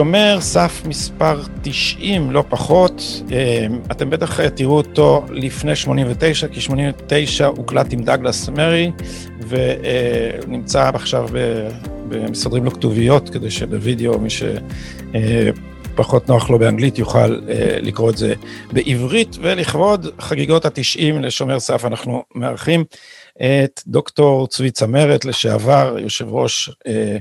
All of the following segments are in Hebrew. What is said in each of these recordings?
שומר סף מספר 90, לא פחות. אה, אתם בטח תראו אותו לפני 89, כי 89 הוקלט עם דאגלס מרי, ונמצא עכשיו במסדרים לו כתוביות, כדי שבווידאו מי שפחות נוח לו באנגלית יוכל אה, לקרוא את זה בעברית, ולכבוד חגיגות ה-90 לשומר סף. אנחנו מארחים את דוקטור צבי צמרת, לשעבר יושב ראש אה,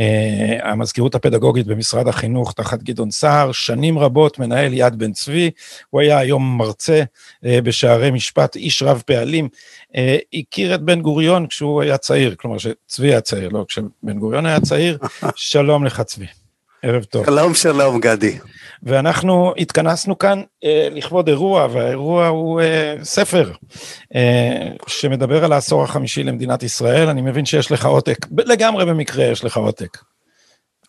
Uh, המזכירות הפדגוגית במשרד החינוך תחת גדעון סער, שנים רבות מנהל יד בן צבי, הוא היה היום מרצה uh, בשערי משפט, איש רב פעלים, uh, הכיר את בן גוריון כשהוא היה צעיר, כלומר שצבי היה צעיר, לא כשבן גוריון היה צעיר, שלום לך צבי. ערב טוב. שלום שלום גדי. ואנחנו התכנסנו כאן אה, לכבוד אירוע, והאירוע הוא אה, ספר אה, שמדבר על העשור החמישי למדינת ישראל. אני מבין שיש לך עותק, לגמרי במקרה יש לך עותק.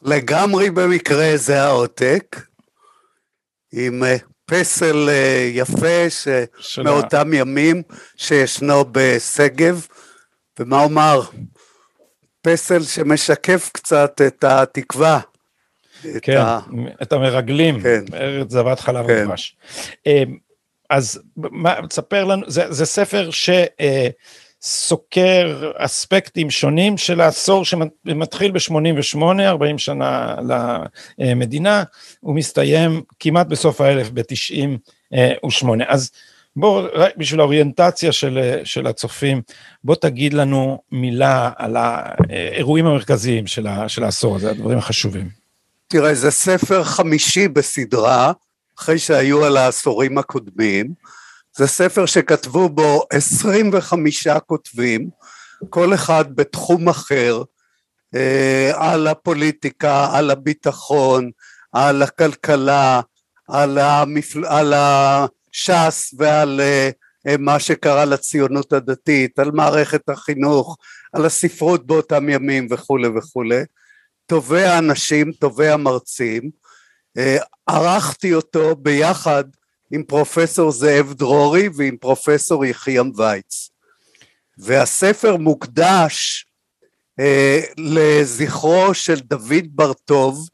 לגמרי במקרה זה העותק, עם אה, פסל אה, יפה ש... מאותם ימים שישנו בשגב, ומה אומר? פסל שמשקף קצת את התקווה כן, את המרגלים, כן. ארץ זבת חלב כן. ודבש. אמ, אז מה, תספר לנו, זה, זה ספר שסוקר אספקטים שונים של העשור שמתחיל ב-88, 40 שנה למדינה, הוא מסתיים כמעט בסוף האלף ב-98. אז בוא, רק בשביל האוריינטציה של, של הצופים, בוא תגיד לנו מילה על האירועים המרכזיים של, של העשור הזה, הדברים החשובים. תראה, זה ספר חמישי בסדרה, אחרי שהיו על העשורים הקודמים. זה ספר שכתבו בו 25 כותבים, כל אחד בתחום אחר, אה, על הפוליטיקה, על הביטחון, על הכלכלה, על, המפל... על הש"ס ועל אה, מה שקרה לציונות הדתית, על מערכת החינוך, על הספרות באותם ימים וכולי וכולי. טובי האנשים, טובי המרצים, אה, ערכתי אותו ביחד עם פרופסור זאב דרורי ועם פרופסור יחיעם וייץ. והספר מוקדש אה, לזכרו של דוד בר-טוב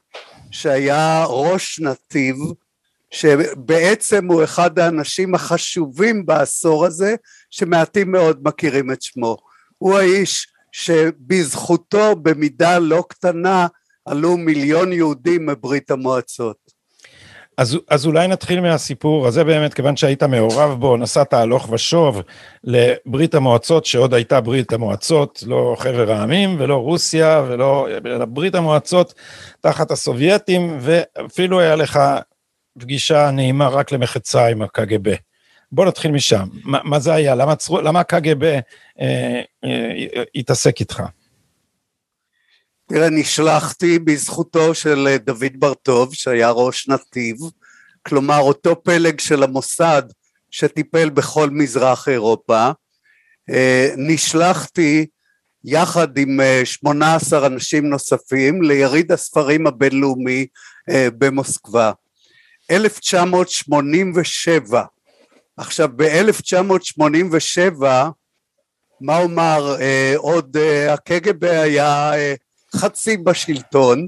שהיה ראש נתיב שבעצם הוא אחד האנשים החשובים בעשור הזה שמעטים מאוד מכירים את שמו. הוא האיש שבזכותו במידה לא קטנה עלו מיליון יהודים מברית המועצות. אז, אז אולי נתחיל מהסיפור הזה באמת, כיוון שהיית מעורב בו, נסעת הלוך ושוב לברית המועצות, שעוד הייתה ברית המועצות, לא חבר העמים ולא רוסיה ולא, ברית המועצות תחת הסובייטים, ואפילו היה לך פגישה נעימה רק למחצה עם הקג"ב. בוא נתחיל משם. מה, מה זה היה? למה, למה הקג"ב אה, אה, התעסק איתך? תראה, נשלחתי בזכותו של אה, דוד בר-טוב, שהיה ראש נתיב, כלומר אותו פלג של המוסד שטיפל בכל מזרח אירופה. אה, נשלחתי יחד עם 18 אנשים נוספים ליריד הספרים הבינלאומי במוסקבה. 1987 עכשיו ב-1987 מה אומר אה, עוד אה, הקג"ב היה אה, חצי בשלטון.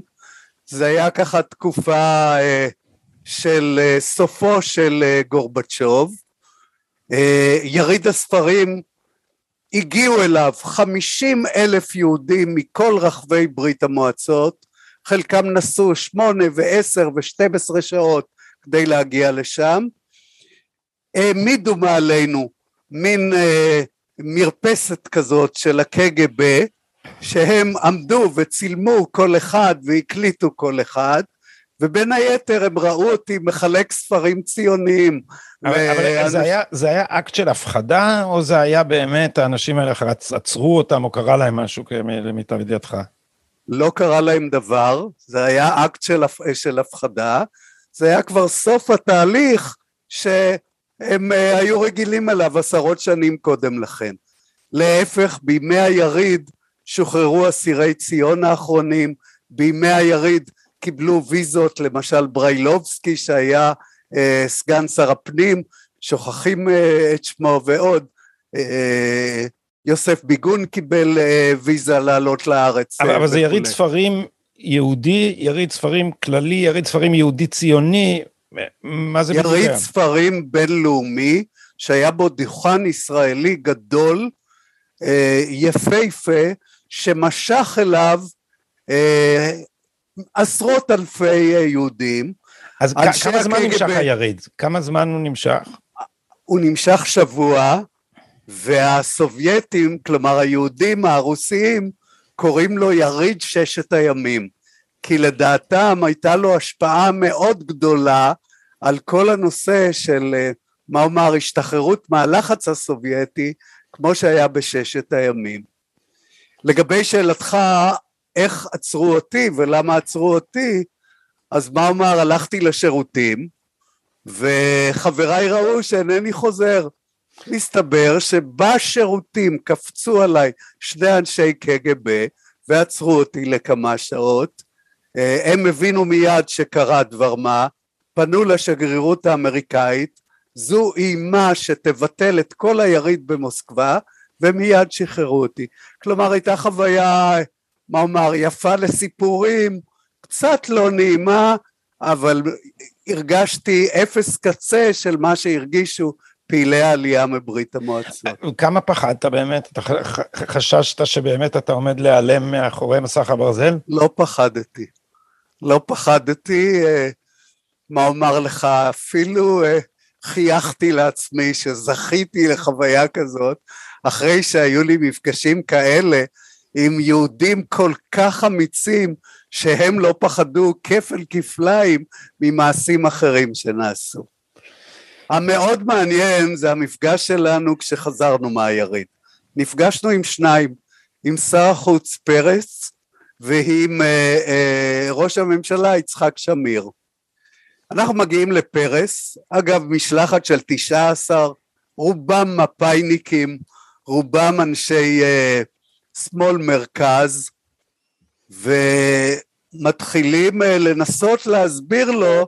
זה היה ככה תקופה אה, של אה, סופו של אה, גורבצ'וב. אה, יריד הספרים הגיעו אליו חמישים אלף יהודים מכל רחבי ברית המועצות. חלקם נסעו שמונה ועשר ושתים עשרה שעות כדי להגיע לשם העמידו מעלינו מין אה, מרפסת כזאת של הקג"ב שהם עמדו וצילמו כל אחד והקליטו כל אחד ובין היתר הם ראו אותי מחלק ספרים ציוניים. אבל, ו... אבל זה, היה, זה היה אקט של הפחדה או זה היה באמת האנשים האלה עצרו אותם או קרה להם משהו למיטב ידיעתך? לא קרה להם דבר, זה היה אקט של, של הפחדה, זה היה כבר סוף התהליך ש... הם אה, היו רגילים אליו עשרות שנים קודם לכן. להפך, בימי היריד שוחררו אסירי ציון האחרונים, בימי היריד קיבלו ויזות, למשל בריילובסקי שהיה אה, סגן שר הפנים, שוכחים אה, את שמו ועוד, אה, יוסף ביגון קיבל אה, ויזה לעלות לארץ. אבל, אבל זה יריד ספרים יהודי, יריד ספרים כללי, יריד ספרים יהודי ציוני, מה זה יריד? ספרים בינלאומי, שהיה בו דוכן ישראלי גדול, אה, יפהפה, שמשך אליו אה, עשרות אלפי יהודים. אז כמה זמן נמשך היריד? כמה זמן הוא נמשך? הוא נמשך שבוע, והסובייטים, כלומר היהודים הרוסיים, קוראים לו יריד ששת הימים, כי לדעתם הייתה לו השפעה מאוד גדולה על כל הנושא של, אה, מה אומר, השתחררות מהלחץ הסובייטי, כמו שהיה בששת הימים. לגבי שאלתך, איך עצרו אותי ולמה עצרו אותי, אז מה אומר, הלכתי לשירותים, וחבריי ראו שאינני חוזר. מסתבר שבשירותים קפצו עליי שני אנשי קג"ב ועצרו אותי לכמה שעות. אה, הם הבינו מיד שקרה דבר מה, פנו לשגרירות האמריקאית, זו אימה שתבטל את כל היריד במוסקבה, ומיד שחררו אותי. כלומר הייתה חוויה, מה אומר, יפה לסיפורים, קצת לא נעימה, אבל הרגשתי אפס קצה של מה שהרגישו פעילי העלייה מברית המועצות. כמה פחדת באמת? אתה חששת שבאמת אתה עומד להיעלם מאחורי מסך הברזל? לא פחדתי. לא פחדתי, אה, מה אומר לך, אפילו אה, חייכתי לעצמי שזכיתי לחוויה כזאת, אחרי שהיו לי מפגשים כאלה עם יהודים כל כך אמיצים שהם לא פחדו כפל כפליים ממעשים אחרים שנעשו. המאוד מעניין זה המפגש שלנו כשחזרנו מהיריד. נפגשנו עם שניים, עם שר החוץ פרס ועם אה, אה, ראש הממשלה יצחק שמיר. אנחנו מגיעים לפרס, אגב משלחת של תשעה עשר, רובם מפאיניקים, רובם אנשי אה, שמאל מרכז, ומתחילים אה, לנסות להסביר לו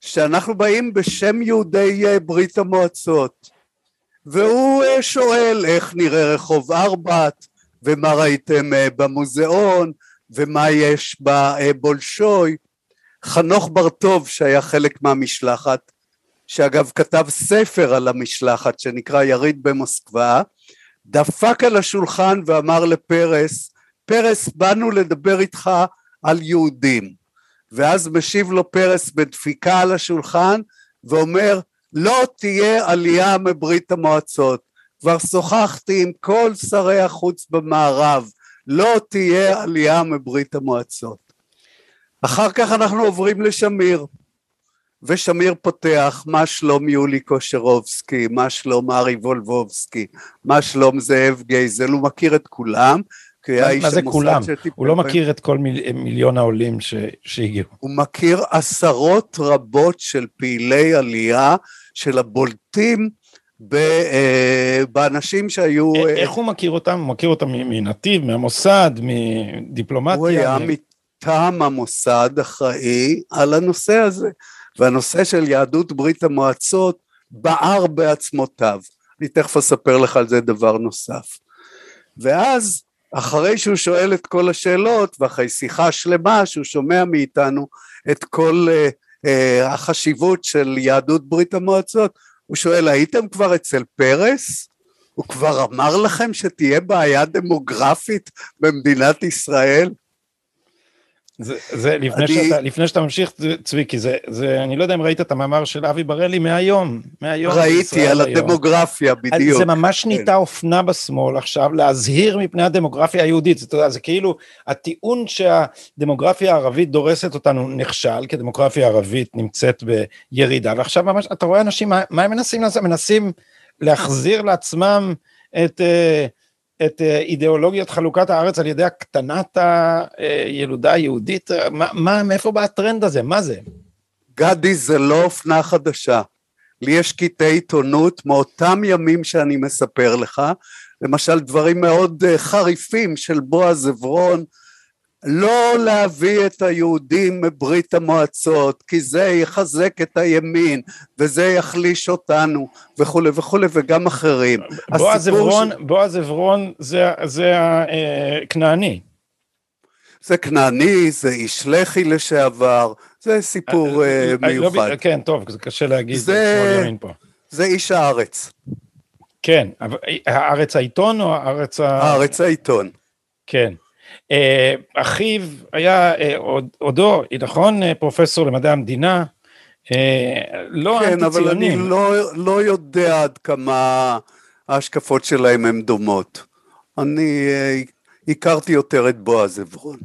שאנחנו באים בשם יהודי אה, ברית המועצות. והוא אה, שואל איך נראה רחוב ארבעת ומה ראיתם אה, במוזיאון ומה יש בבולשוי חנוך בר-טוב שהיה חלק מהמשלחת שאגב כתב ספר על המשלחת שנקרא יריד במוסקבה דפק על השולחן ואמר לפרס פרס באנו לדבר איתך על יהודים ואז משיב לו פרס בדפיקה על השולחן ואומר לא תהיה עלייה מברית המועצות. כבר שוחחתי עם כל שרי החוץ במערב. לא תהיה עלייה מברית המועצות אחר כך אנחנו עוברים לשמיר ושמיר פותח מה שלום יולי קושרובסקי, מה שלום ארי וולבובסקי, מה שלום זאב גייזל, הוא מכיר את כולם איש המוסד כולם? הוא לא מכיר את כל מיל, מיליון העולים שהגיעו. הוא מכיר עשרות רבות של פעילי עלייה, של הבולטים ב, אה, באנשים שהיו... אה, איך הוא מכיר אותם? הוא מכיר אותם מנתיב, מהמוסד, מדיפלומטיה? הוא היה מ... מטעם המוסד אחראי על הנושא הזה, והנושא של יהדות ברית המועצות בער בעצמותיו. אני תכף אספר לך על זה דבר נוסף. ואז אחרי שהוא שואל את כל השאלות ואחרי שיחה שלמה שהוא שומע מאיתנו את כל uh, uh, החשיבות של יהדות ברית המועצות הוא שואל הייתם כבר אצל פרס? הוא כבר אמר לכם שתהיה בעיה דמוגרפית במדינת ישראל? זה, זה לפני, אני... שאתה, לפני שאתה ממשיך צביקי זה, זה אני לא יודע אם ראית את המאמר של אבי בראלי מהיום מהיום ראיתי על היום. הדמוגרפיה בדיוק זה ממש נהייתה כן. אופנה בשמאל עכשיו להזהיר מפני הדמוגרפיה היהודית זה, יודע, זה כאילו הטיעון שהדמוגרפיה הערבית דורסת אותנו נכשל כי הדמוגרפיה הערבית נמצאת בירידה ועכשיו ממש אתה רואה אנשים מה, מה הם מנסים לעשות מנסים להחזיר לעצמם את uh, את אה, אידיאולוגיית חלוקת הארץ על ידי הקטנת הילודה היהודית? מה, מה, מאיפה בא הטרנד הזה? מה זה? גדי, זה לא אופנה חדשה. לי יש קטעי עיתונות מאותם ימים שאני מספר לך, למשל דברים מאוד אה, חריפים של בועז עברון, לא להביא את היהודים מברית המועצות כי זה יחזק את הימין וזה יחליש אותנו וכולי וכולי וגם אחרים. בועז עברון, ש... בועז עברון זה, זה הכנעני. זה כנעני, זה איש לח"י לשעבר, זה סיפור uh, מיוחד. לא, כן, טוב, זה קשה להגיד, זה, זה איש הארץ. כן, הארץ העיתון או הארץ ה... הארץ העיתון. כן. אה, אחיו היה אה, עודו, נכון, אה, פרופסור למדעי המדינה, לא כן, אבל אני לא, לא יודע עד כמה ההשקפות שלהם הן דומות. אני הכרתי יותר את בועז עברון.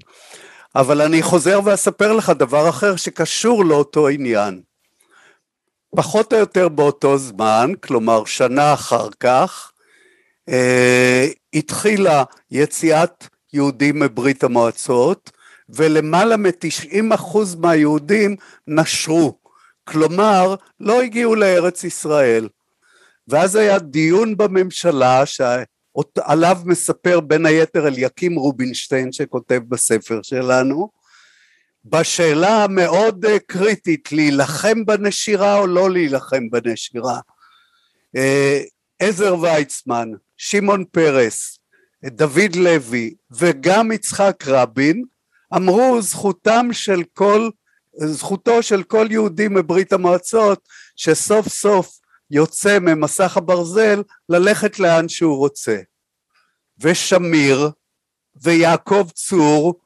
אבל אני חוזר ואספר לך דבר אחר שקשור לאותו עניין. פחות או יותר באותו זמן, כלומר שנה אחר כך, אה, התחילה יציאת יהודים מברית המועצות ולמעלה מ-90% מהיהודים נשרו, כלומר לא הגיעו לארץ ישראל. ואז היה דיון בממשלה שעליו מספר בין היתר אליקים רובינשטיין שכותב בספר שלנו, בשאלה המאוד קריטית להילחם בנשירה או לא להילחם בנשירה. אה, עזר ויצמן, שמעון פרס, דוד לוי וגם יצחק רבין אמרו זכותם של כל, זכותו של כל יהודי מברית המועצות שסוף סוף יוצא ממסך הברזל ללכת לאן שהוא רוצה. ושמיר ויעקב צור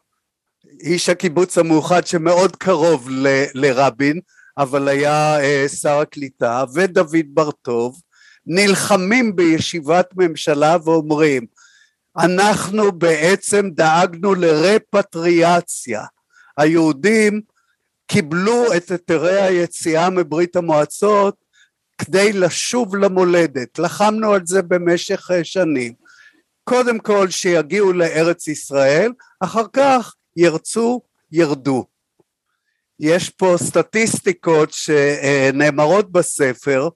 איש הקיבוץ המאוחד שמאוד קרוב ל, לרבין אבל היה אה, שר הקליטה ודוד בר-טוב נלחמים בישיבת ממשלה ואומרים אנחנו בעצם דאגנו לרפטריאציה. היהודים קיבלו את היתרי היציאה מברית המועצות כדי לשוב למולדת. לחמנו על זה במשך שנים. קודם כל שיגיעו לארץ ישראל, אחר כך ירצו, ירדו. יש פה סטטיסטיקות שנאמרות בספר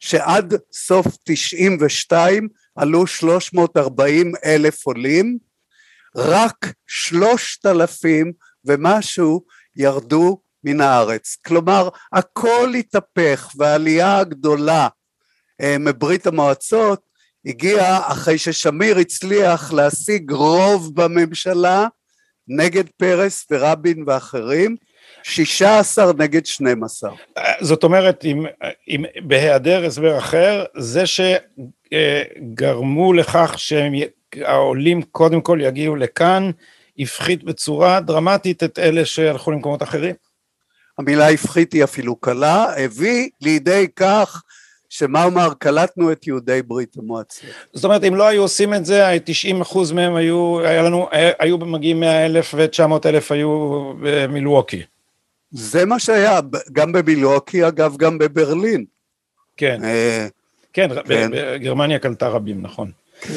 שעד סוף 92 עלו 340 אלף עולים, רק 3,000 ומשהו ירדו מן הארץ. כלומר, הכל התהפך והעלייה הגדולה אה, מברית המועצות הגיעה אחרי ששמיר הצליח להשיג רוב בממשלה נגד פרס ורבין ואחרים 16 נגד 12. זאת אומרת, אם, אם בהיעדר הסבר אחר, זה שגרמו לכך שהעולים קודם כל יגיעו לכאן, הפחית בצורה דרמטית את אלה שהלכו למקומות אחרים? המילה הפחית היא אפילו קלה, הביא לידי כך שמה אומר, קלטנו את יהודי ברית המועצות. זאת אומרת, אם לא היו עושים את זה, 90 אחוז מהם היו, היה לנו, היו מגיעים 100 אלף ו-900 אלף היו במילווקי. זה מה שהיה, גם במילווקי, אגב, גם בברלין. כן, אה, כן, כן. גרמניה קלטה רבים, נכון. כן.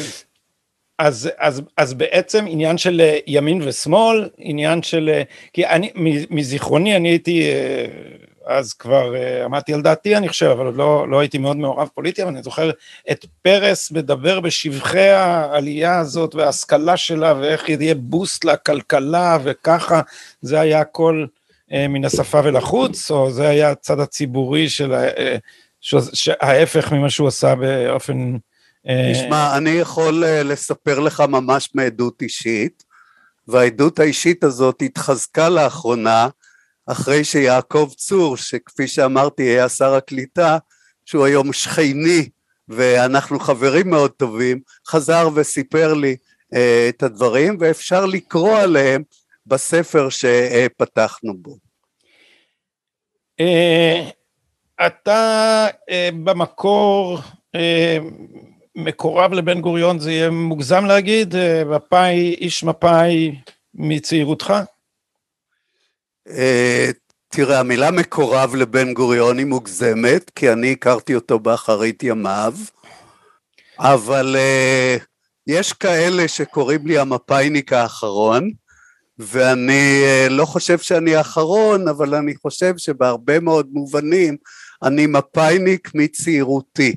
אז, אז, אז בעצם עניין של אה, ימין ושמאל, עניין של, אה, כי אני, מזיכרוני אני הייתי אז כבר עמדתי על דעתי אני חושב, אבל עוד לא, לא הייתי מאוד מעורב פוליטי, אבל אני זוכר את פרס מדבר בשבחי העלייה הזאת וההשכלה שלה ואיך יהיה בוסט לכלכלה וככה, זה היה הכל מן השפה ולחוץ, או זה היה הצד הציבורי של uh, ההפך ממה שהוא עשה באופן... תשמע, אני יכול לספר לך ממש מעדות אישית, והעדות האישית הזאת התחזקה לאחרונה אחרי שיעקב צור, שכפי שאמרתי היה שר הקליטה, שהוא היום שכני ואנחנו חברים מאוד טובים, חזר וסיפר לי uh, את הדברים ואפשר לקרוא עליהם בספר שפתחנו בו. Uh, אתה uh, במקור uh, מקורב לבן גוריון, זה יהיה מוגזם להגיד, מפא"י, איש מפא"י מצעירותך? אה, תראה, המילה מקורב לבן גוריון היא מוגזמת, כי אני הכרתי אותו באחרית ימיו, אבל uh, יש כאלה שקוראים לי המפאיניק האחרון, ואני uh, לא חושב שאני האחרון, אבל אני חושב שבהרבה מאוד מובנים אני מפאיניק מצעירותי.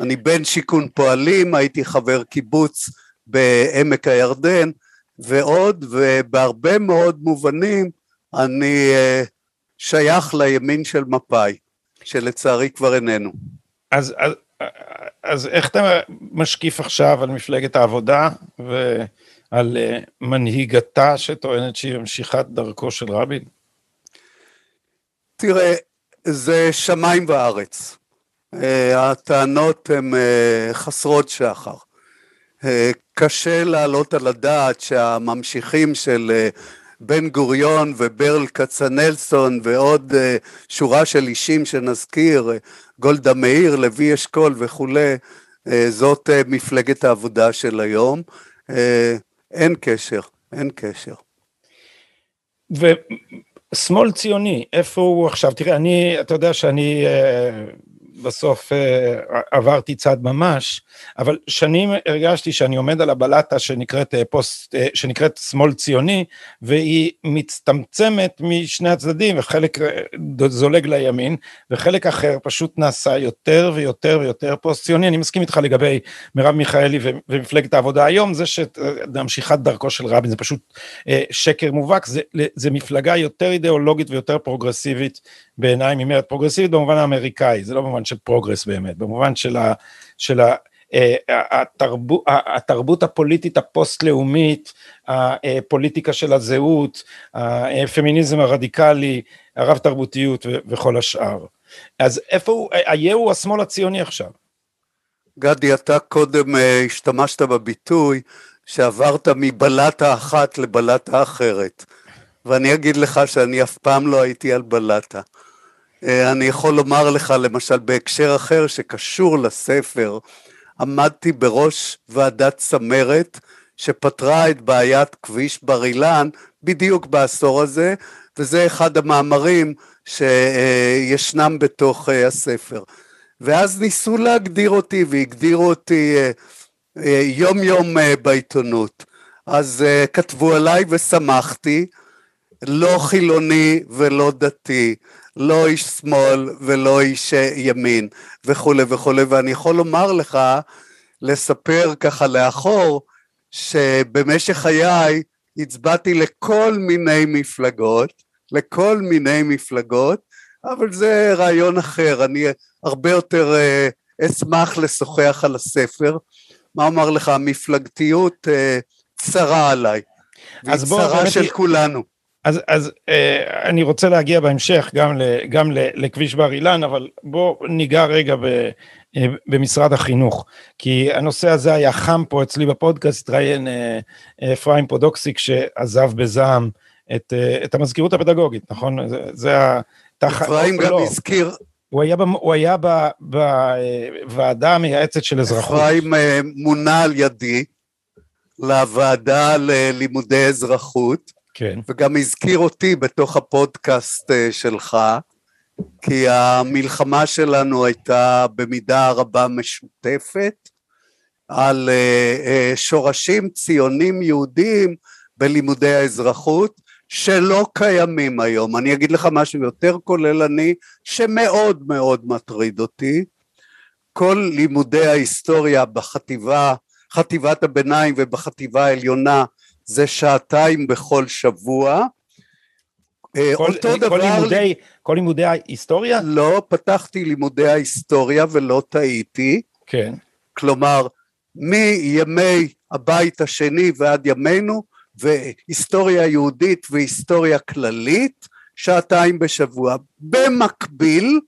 אני בן שיכון פועלים, הייתי חבר קיבוץ בעמק הירדן ועוד, ובהרבה מאוד מובנים אני uh, שייך לימין של מפא"י, שלצערי כבר איננו. אז, אז, אז איך אתה משקיף עכשיו על מפלגת העבודה ועל uh, מנהיגתה שטוענת שהיא ממשיכת דרכו של רבין? תראה, זה שמיים וארץ. אה, הטענות הן אה, חסרות שחר. אה, קשה להעלות על הדעת שהממשיכים של בן גוריון וברל כצנלסון ועוד שורה של אישים שנזכיר, גולדה מאיר, לוי אשכול וכולי, זאת מפלגת העבודה של היום. אין קשר, אין קשר. ושמאל ציוני, איפה הוא עכשיו? תראה, אני, אתה יודע שאני בסוף אה, עברתי צד ממש, אבל שנים הרגשתי שאני עומד על הבלטה שנקראת אה, פוסט, אה, שנקראת שמאל ציוני, והיא מצטמצמת משני הצדדים, וחלק זולג לימין, וחלק אחר פשוט נעשה יותר ויותר ויותר פוסט ציוני. אני מסכים איתך לגבי מרב מיכאלי ומפלגת העבודה היום, זה שממשיכת דרכו של רבין זה פשוט שקר מובהק, זה, זה מפלגה יותר אידיאולוגית ויותר פרוגרסיבית בעיניי מרצ פרוגרסיבית במובן האמריקאי, זה לא במובן של progress באמת, במובן של, ה, של ה, אה, התרבות, התרבות הפוליטית הפוסט-לאומית, הפוליטיקה של הזהות, הפמיניזם הרדיקלי, הרב תרבותיות וכל השאר. אז איפה הוא, היה הוא השמאל הציוני עכשיו? גדי, אתה קודם אה, השתמשת בביטוי שעברת מבלטה אחת לבלטה אחרת, ואני אגיד לך שאני אף פעם לא הייתי על בלטה. אה, אני יכול לומר לך למשל בהקשר אחר שקשור לספר, עמדתי בראש ועדת צמרת שפתרה את בעיית כביש בר אילן בדיוק בעשור הזה, וזה אחד המאמרים שישנם בתוך אה, הספר. ואז ניסו להגדיר אותי והגדירו אותי אה, יום יום בעיתונות. אז כתבו עליי ושמחתי, לא חילוני ולא דתי, לא איש שמאל ולא איש ימין וכולי וכולי, ואני יכול לומר לך, לספר ככה לאחור, שבמשך חיי הצבעתי לכל מיני מפלגות, לכל מיני מפלגות, אבל זה רעיון אחר, אני הרבה יותר uh, אשמח לשוחח על הספר. מה אומר לך, המפלגתיות uh, צרה עליי, והיא צרה של כולנו. אז, אז אה, אני רוצה להגיע בהמשך גם, ל, גם ל, לכביש בר אילן, אבל בוא ניגע רגע ב, אה, במשרד החינוך, כי הנושא הזה היה חם פה אצלי בפודקאסט, התראיין אה, אה, אפרים פודוקסיק שעזב בזעם את, אה, את המזכירות הפדגוגית, נכון? זה, זה התח... אפרים גם לא. הזכיר... הוא היה, ב, הוא היה בוועדה אה, המייעצת של אזרחות. אפרים אה, מונה על ידי לוועדה ללימודי אזרחות. כן. וגם הזכיר אותי בתוך הפודקאסט אה, שלך, כי המלחמה שלנו הייתה במידה רבה משותפת על אה, אה, שורשים ציונים יהודיים בלימודי האזרחות שלא קיימים היום. אני אגיד לך משהו יותר כוללני שמאוד מאוד מטריד אותי. כל לימודי ההיסטוריה בחטיבה, חטיבת הביניים ובחטיבה העליונה זה שעתיים בכל שבוע. אה, כל, אותו כל דבר... לימודי, כל לימודי ההיסטוריה? לא, פתחתי לימודי ההיסטוריה ולא טעיתי. כן. כלומר, מימי הבית השני ועד ימינו, והיסטוריה יהודית והיסטוריה כללית, שעתיים בשבוע. במקביל,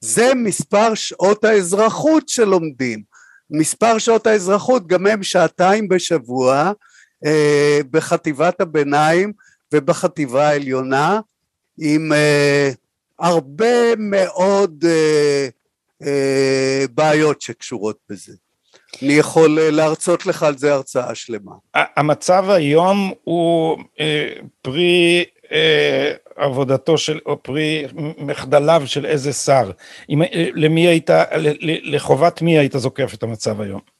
זה מספר שעות האזרחות שלומדים. מספר שעות האזרחות גם הם שעתיים בשבוע, אה, בחטיבת הביניים ובחטיבה העליונה עם אה, הרבה מאוד אה, אה, בעיות שקשורות בזה. אני יכול אה, להרצות לך על זה הרצאה שלמה. המצב היום הוא אה, פרי אה, עבודתו של, או פרי מחדליו של איזה שר. אם, אה, למי היית, לחובת מי היית זוקף את המצב היום?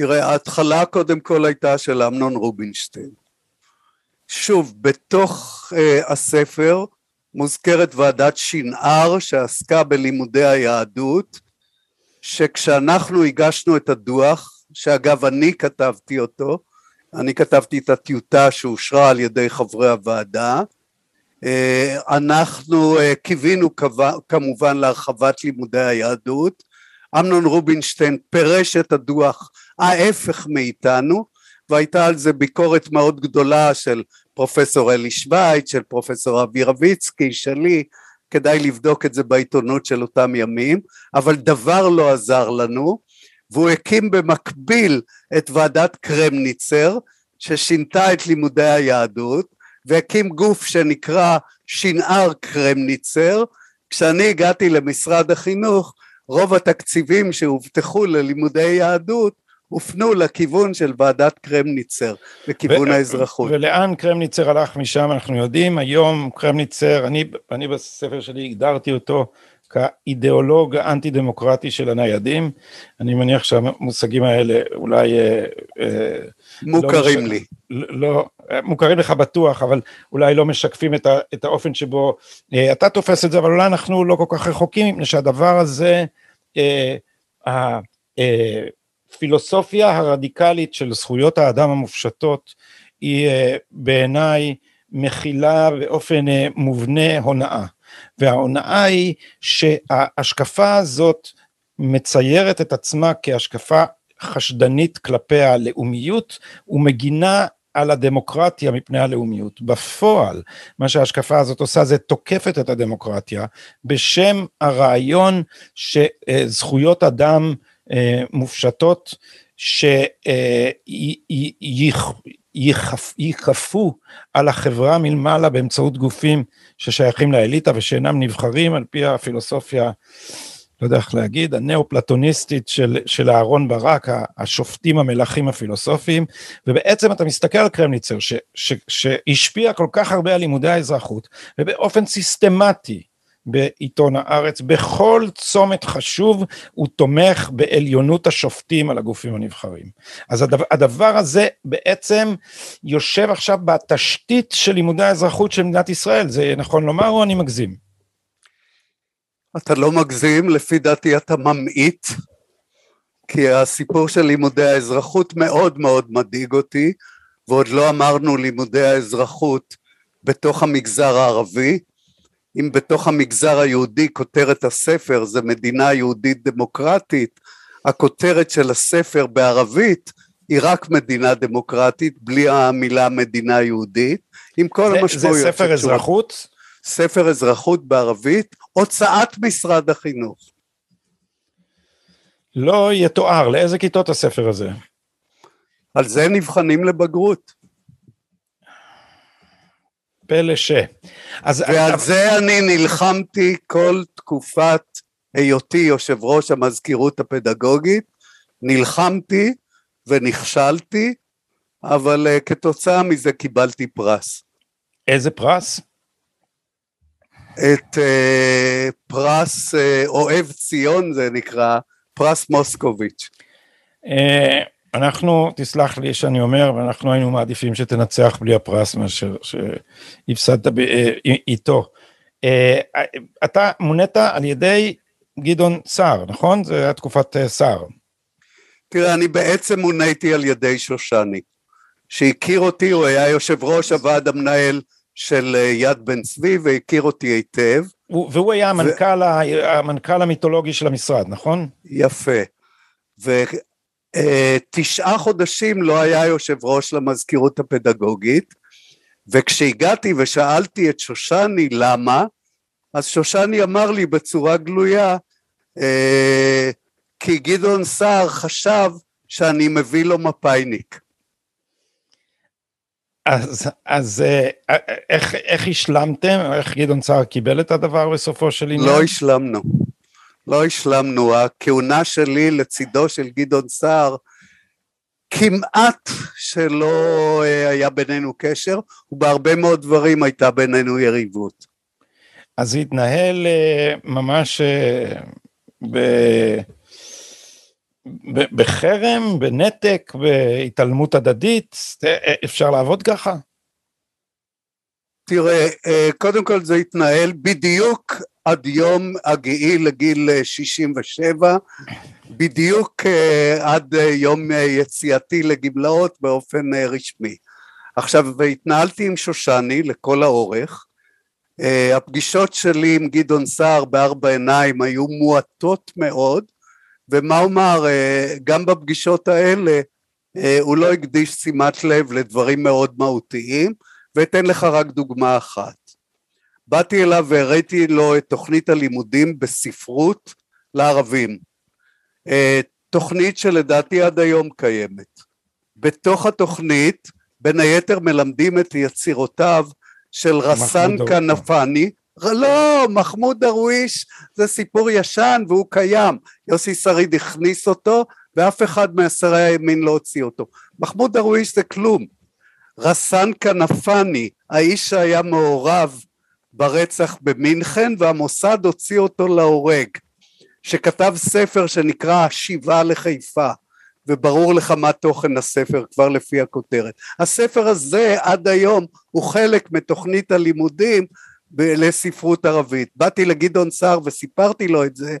תראה, ההתחלה קודם כל הייתה של אמנון רובינשטיין. שוב, בתוך uh, הספר מוזכרת ועדת שנער שעסקה בלימודי היהדות, שכשאנחנו הגשנו את הדוח, שאגב אני כתבתי אותו, אני כתבתי את הטיוטה שאושרה על ידי חברי הוועדה, אה, אנחנו אה, קיווינו כמובן להרחבת לימודי היהדות, אמנון רובינשטיין פירש את הדוח ההפך מאיתנו והייתה על זה ביקורת מאוד גדולה של פרופסור אלי שווייץ, של פרופסור אבי רביצקי, שלי, כדאי לבדוק את זה בעיתונות של אותם ימים, אבל דבר לא עזר לנו, והוא הקים במקביל את ועדת קרמניצר, ששינתה את לימודי היהדות, והקים גוף שנקרא שנער קרמניצר, כשאני הגעתי למשרד החינוך, רוב התקציבים שהובטחו ללימודי יהדות הופנו לכיוון של ועדת קרמניצר, לכיוון ו- האזרחות. ולאן קרמניצר הלך משם אנחנו יודעים, היום קרמניצר, אני, אני בספר שלי הגדרתי אותו כאידיאולוג האנטי דמוקרטי של הניידים, אני מניח שהמושגים האלה אולי... אה, אה, מוכרים לא לי. לא, מוכרים לך בטוח, אבל אולי לא משקפים את, ה, את האופן שבו אה, אתה תופס את זה, אבל אולי אנחנו לא כל כך רחוקים, מפני שהדבר הזה, אה, אה, הפילוסופיה הרדיקלית של זכויות האדם המופשטות היא אה, בעיניי מכילה באופן אה, מובנה הונאה. וההונאה היא שההשקפה הזאת מציירת את עצמה כהשקפה חשדנית כלפי הלאומיות ומגינה על הדמוקרטיה מפני הלאומיות. בפועל, מה שההשקפה הזאת עושה זה תוקפת את הדמוקרטיה בשם הרעיון שזכויות אדם אה, שיכפו על החברה מלמעלה באמצעות גופים ששייכים לאליטה ושאינם נבחרים על פי הפילוסופיה, לא יודע איך להגיד, הנאו-פלטוניסטית של, של אהרון ברק, השופטים המלכים הפילוסופיים, ובעצם אתה מסתכל על קרמניצר שהשפיע כל כך הרבה על לימודי האזרחות, ובאופן סיסטמטי בעיתון הארץ, בכל צומת חשוב הוא תומך בעליונות השופטים על הגופים הנבחרים. אז הדבר, הדבר הזה בעצם יושב עכשיו בתשתית של לימודי האזרחות של מדינת ישראל, זה נכון לומר או אני מגזים? אתה לא מגזים, לפי דעתי אתה ממעיט, כי הסיפור של לימודי האזרחות מאוד מאוד מדאיג אותי, ועוד לא אמרנו לימודי האזרחות בתוך המגזר הערבי, אם בתוך המגזר היהודי כותרת הספר זה מדינה יהודית דמוקרטית, הכותרת של הספר בערבית היא רק מדינה דמוקרטית, בלי המילה מדינה יהודית, עם כל המשמעויות. זה ספר אזרחות? ספר אזרחות בערבית, הוצאת משרד החינוך. לא יתואר, לאיזה כיתות הספר הזה? על זה נבחנים לבגרות. פלא ש... אז ועל אתה... זה אני נלחמתי כל תקופת היותי יושב ראש המזכירות הפדגוגית, נלחמתי ונכשלתי, אבל uh, כתוצאה מזה קיבלתי פרס. איזה פרס? את uh, פרס uh, אוהב ציון זה נקרא, פרס מוסקוביץ'. Uh, אנחנו, תסלח לי שאני אומר, ואנחנו היינו מעדיפים שתנצח בלי הפרס מאשר שהפסדת אה, איתו. אה, אתה מונית על ידי גדעון סער, נכון? זו הייתה תקופת אה, סער. תראה, אני בעצם מוניתי על ידי שושני, שהכיר אותי, הוא היה יושב ראש הוועד המנהל של יד בן צבי והכיר אותי היטב. והוא היה המנכ"ל, ו... המנכ"ל המיתולוגי של המשרד, נכון? יפה. אה, תשעה חודשים לא היה יושב ראש למזכירות הפדגוגית וכשהגעתי ושאלתי את שושני למה אז שושני אמר לי בצורה גלויה אה, כי גדעון סער חשב שאני מביא לו מפאיניק. אז, אז אה, איך, איך השלמתם? איך גדעון סער קיבל את הדבר בסופו של עניין? לא השלמנו. לא השלמנו, הכהונה שלי לצידו של גדעון סער כמעט שלא אה, היה בינינו קשר, ובהרבה מאוד דברים הייתה בינינו יריבות. אז התנהל אה, ממש אה, ב... בחרם, בנתק, בהתעלמות הדדית, אפשר לעבוד ככה? תראה, קודם כל זה התנהל בדיוק עד יום הגיעי לגיל 67, בדיוק עד יום יציאתי לגמלאות באופן רשמי. עכשיו, והתנהלתי עם שושני לכל האורך, הפגישות שלי עם גדעון סער בארבע עיניים היו מועטות מאוד, ומה אומר, גם בפגישות האלה הוא לא הקדיש שימת לב לדברים מאוד מהותיים, ואתן לך רק דוגמה אחת. באתי אליו והראיתי לו את תוכנית הלימודים בספרות לערבים. תוכנית שלדעתי עד היום קיימת. בתוך התוכנית בין היתר מלמדים את יצירותיו של רסן כנפני, לא, מחמוד דרוויש זה סיפור ישן והוא קיים, יוסי שריד הכניס אותו ואף אחד מעשרי הימין לא הוציא אותו. מחמוד דרוויש זה כלום. רסן כנפני, האיש שהיה מעורב ברצח במינכן והמוסד הוציא אותו להורג, שכתב ספר שנקרא השיבה לחיפה, וברור לך מה תוכן הספר כבר לפי הכותרת. הספר הזה עד היום הוא חלק מתוכנית הלימודים לספרות ערבית. באתי לגדעון סער וסיפרתי לו את זה,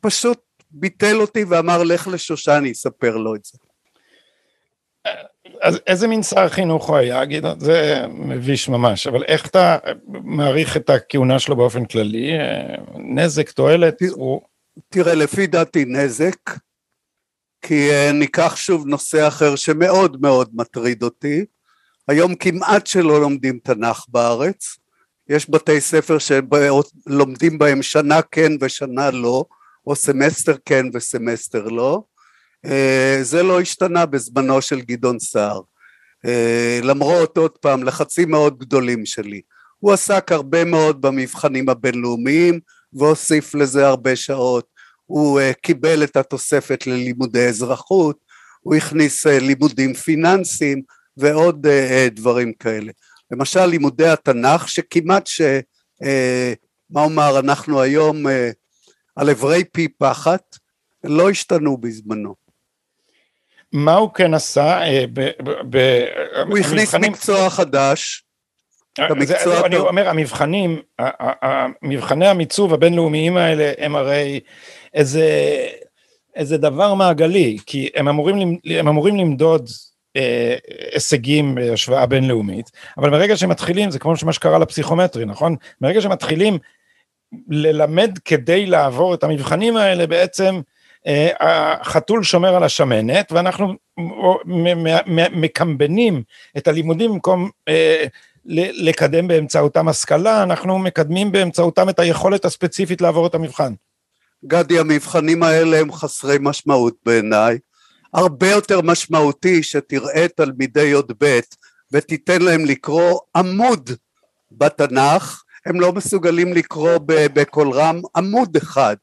פשוט ביטל אותי ואמר לך לשושני יספר לו את זה. אז איזה מין שר חינוך הוא היה, גדעון? זה מביש ממש, אבל איך אתה מעריך את הכהונה שלו באופן כללי? נזק, תועלת? תראה, הוא... תראה לפי דעתי נזק, כי אה, ניקח שוב נושא אחר שמאוד מאוד מטריד אותי. היום כמעט שלא לומדים תנ"ך בארץ, יש בתי ספר שלומדים בהם שנה כן ושנה לא, או סמסטר כן וסמסטר לא. אה, זה לא השתנה בזמנו של גדעון סער. אה, למרות עוד פעם לחצים מאוד גדולים שלי. הוא עסק הרבה מאוד במבחנים הבינלאומיים והוסיף לזה הרבה שעות. הוא אה, קיבל את התוספת ללימודי אזרחות, הוא הכניס לימודים פיננסיים ועוד דברים כאלה. למשל לימודי התנ"ך שכמעט ש... מה אומר אנחנו היום על אברי פי פחת לא השתנו בזמנו. מה הוא כן עשה? הוא הכניס מקצוע חדש. המקצוע אני אומר המבחנים, מבחני המיצוב הבינלאומיים האלה הם הרי איזה, איזה דבר מעגלי, כי הם אמורים, הם אמורים למדוד אה, הישגים בהשוואה בינלאומית, אבל ברגע שמתחילים, זה כמו מה שקרה לפסיכומטרי, נכון? ברגע שמתחילים ללמד כדי לעבור את המבחנים האלה, בעצם אה, החתול שומר על השמנת, ואנחנו מקמבנים את הלימודים במקום אה, לקדם באמצעותם השכלה, אנחנו מקדמים באמצעותם את היכולת הספציפית לעבור את המבחן. גדי, המבחנים האלה הם חסרי משמעות בעיניי. הרבה יותר משמעותי שתראה תלמידי י"ב ותיתן להם לקרוא עמוד בתנ"ך, הם לא מסוגלים לקרוא בקול רם עמוד אחד.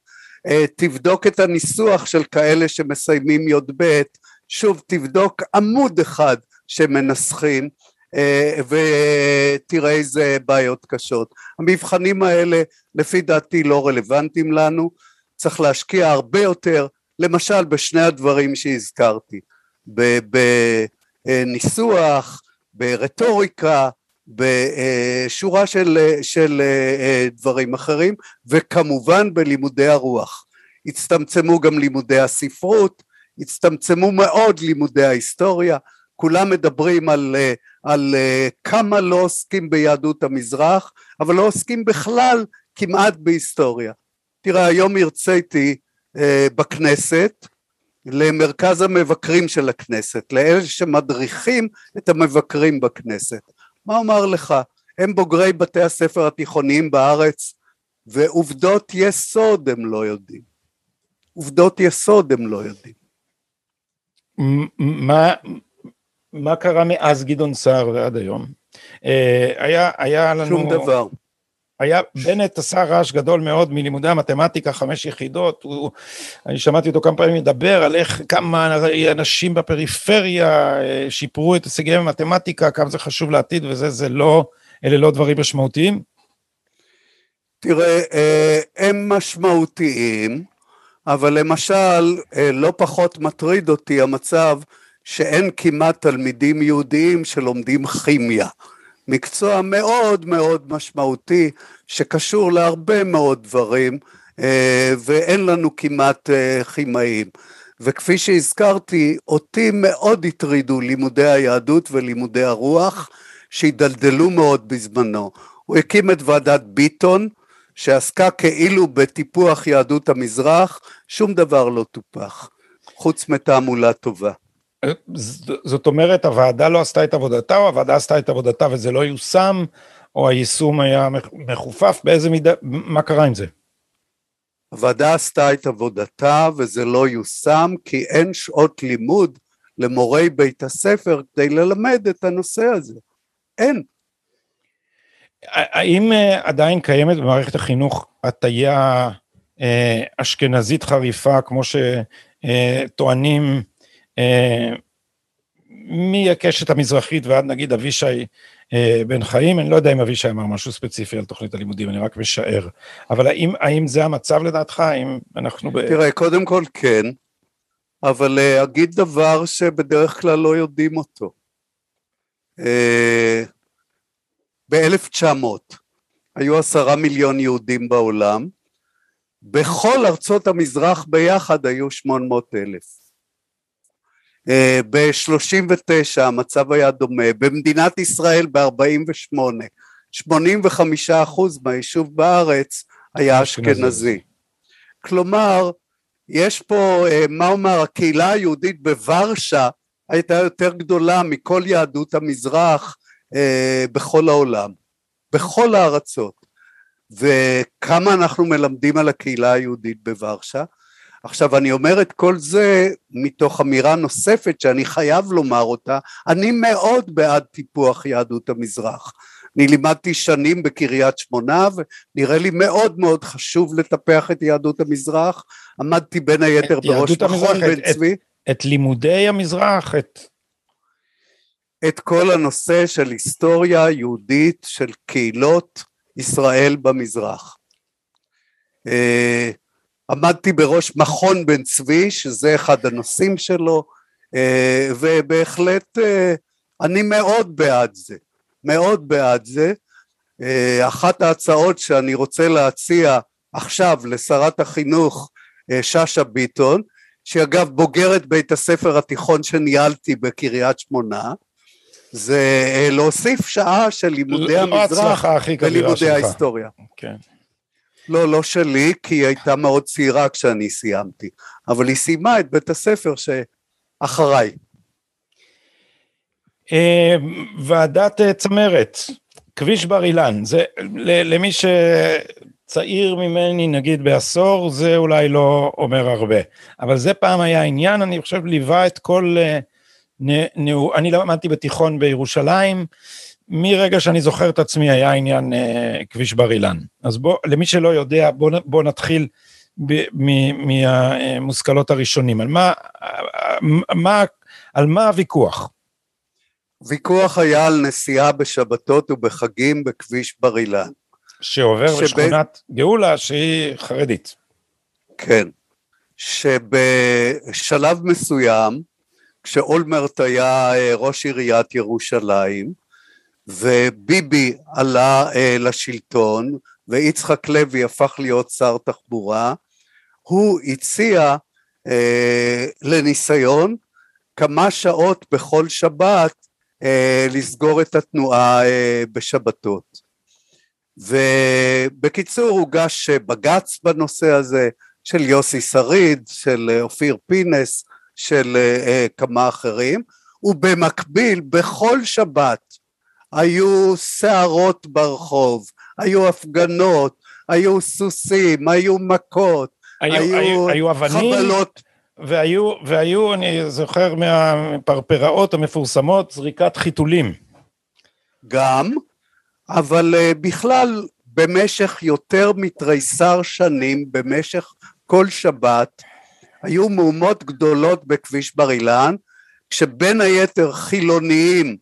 אה, תבדוק את הניסוח של כאלה שמסיימים י"ב, שוב תבדוק עמוד אחד שמנסחים אה, ותראה איזה בעיות קשות. המבחנים האלה לפי דעתי לא רלוונטיים לנו, צריך להשקיע הרבה יותר, למשל בשני הדברים שהזכרתי, בניסוח, ברטוריקה, בשורה של, של דברים אחרים, וכמובן בלימודי הרוח. הצטמצמו גם לימודי הספרות, הצטמצמו מאוד לימודי ההיסטוריה, כולם מדברים על, על כמה לא עוסקים ביהדות המזרח, אבל לא עוסקים בכלל כמעט בהיסטוריה. תראה, היום הרציתי אה, בכנסת למרכז המבקרים של הכנסת, לאלה שמדריכים את המבקרים בכנסת. מה אומר לך? הם בוגרי בתי הספר התיכוניים בארץ, ועובדות יסוד הם לא יודעים. עובדות יסוד הם לא יודעים. מה, מה קרה מאז גדעון סער ועד היום? אה, היה, היה לנו... שום דבר. היה, בנט עשה רעש גדול מאוד מלימודי המתמטיקה, חמש יחידות, הוא, אני שמעתי אותו כמה פעמים מדבר על איך כמה אנשים בפריפריה אה, שיפרו את הישגיהם במתמטיקה, כמה זה חשוב לעתיד וזה, זה לא, אלה לא דברים משמעותיים? תראה, אה, הם משמעותיים, אבל למשל, אה, לא פחות מטריד אותי המצב שאין כמעט תלמידים יהודיים שלומדים כימיה. מקצוע מאוד מאוד משמעותי שקשור להרבה מאוד דברים אה, ואין לנו כמעט אה, כימאים. וכפי שהזכרתי, אותי מאוד הטרידו לימודי היהדות ולימודי הרוח שהידלדלו מאוד בזמנו. הוא הקים את ועדת ביטון שעסקה כאילו בטיפוח יהדות המזרח, שום דבר לא טופח, חוץ מתעמולה טובה. זאת אומרת, הוועדה לא עשתה את עבודתה, או הוועדה עשתה את עבודתה וזה לא יושם, או היישום היה מחופף, באיזה מידה, מה קרה עם זה? הוועדה עשתה את עבודתה וזה לא יושם, כי אין שעות לימוד למורי בית הספר כדי ללמד את הנושא הזה. אין. האם אה, עדיין קיימת במערכת החינוך הטיה אה, אשכנזית חריפה, כמו שטוענים מהקשת המזרחית ועד נגיד אבישי בן חיים, אני לא יודע אם אבישי אמר משהו ספציפי על תוכנית הלימודים, אני רק משער, אבל האם, האם זה המצב לדעתך, האם אנחנו... ב... תראה, קודם כל כן, אבל אגיד דבר שבדרך כלל לא יודעים אותו. ב-1900 היו עשרה מיליון יהודים בעולם, בכל ארצות המזרח ביחד היו שמונה מאות אלף. אה, ב-39 המצב היה דומה, במדינת ישראל ב-48 85 אחוז מהיישוב בארץ היה אשכנזי. כלומר, יש פה, אה, מה אומר, הקהילה היהודית בוורשה הייתה יותר גדולה מכל יהדות המזרח אה, בכל העולם, בכל הארצות. וכמה אנחנו מלמדים על הקהילה היהודית בוורשה. עכשיו אני אומר את כל זה מתוך אמירה נוספת שאני חייב לומר אותה, אני מאוד בעד טיפוח יהדות המזרח. אני לימדתי שנים בקריית שמונה ונראה לי מאוד מאוד חשוב לטפח את יהדות המזרח, עמדתי בין היתר בראש מכון בן צבי. את, את לימודי המזרח, את את כל הנושא של היסטוריה יהודית של קהילות ישראל במזרח. אה, עמדתי בראש מכון בן צבי, שזה אחד הנושאים שלו, אה, ובהחלט אה, אני מאוד בעד זה, מאוד בעד זה. אחת ההצעות שאני רוצה להציע עכשיו לשרת החינוך שאשא ביטון, שהיא אגב בוגרת בית הספר התיכון שניהלתי בקריית שמונה, זה אה, להוסיף שעה של לימודי לא המזרח ולימודי ההיסטוריה. כן. לא, לא שלי, כי היא הייתה מאוד צעירה כשאני סיימתי, אבל היא סיימה את בית הספר שאחריי. אה, ועדת אה, צמרת, כביש בר אילן, זה למי שצעיר ממני נגיד בעשור, זה אולי לא אומר הרבה, אבל זה פעם היה עניין, אני חושב ליווה את כל... נאו, אני למדתי בתיכון בירושלים, מרגע שאני זוכר את עצמי היה עניין אה, כביש בר אילן. אז בוא, למי שלא יודע, בוא, בוא נתחיל מהמושכלות הראשונים. על מה, מה, על מה הוויכוח? ויכוח היה על נסיעה בשבתות ובחגים בכביש בר אילן. שעובר שב... בשכונת גאולה שהיא חרדית. כן, שבשלב מסוים כשאולמרט היה אה, ראש עיריית ירושלים וביבי עלה אה, לשלטון ויצחק לוי הפך להיות שר תחבורה, הוא הציע אה, לניסיון כמה שעות בכל שבת לסגור את התנועה בשבתות. ובקיצור הוגש בג"ץ בנושא הזה של יוסי שריד, של אופיר פינס, של uh, כמה אחרים, ובמקביל בכל שבת היו סערות ברחוב, היו הפגנות, היו סוסים, היו מכות, היו, היו, היו, היו אבנים, חבלות. והיו, והיו, אני זוכר מהפרפראות המפורסמות, זריקת חיתולים. גם, אבל uh, בכלל במשך יותר מתריסר שנים, במשך כל שבת, היו מהומות גדולות בכביש בר אילן, כשבין היתר חילוניים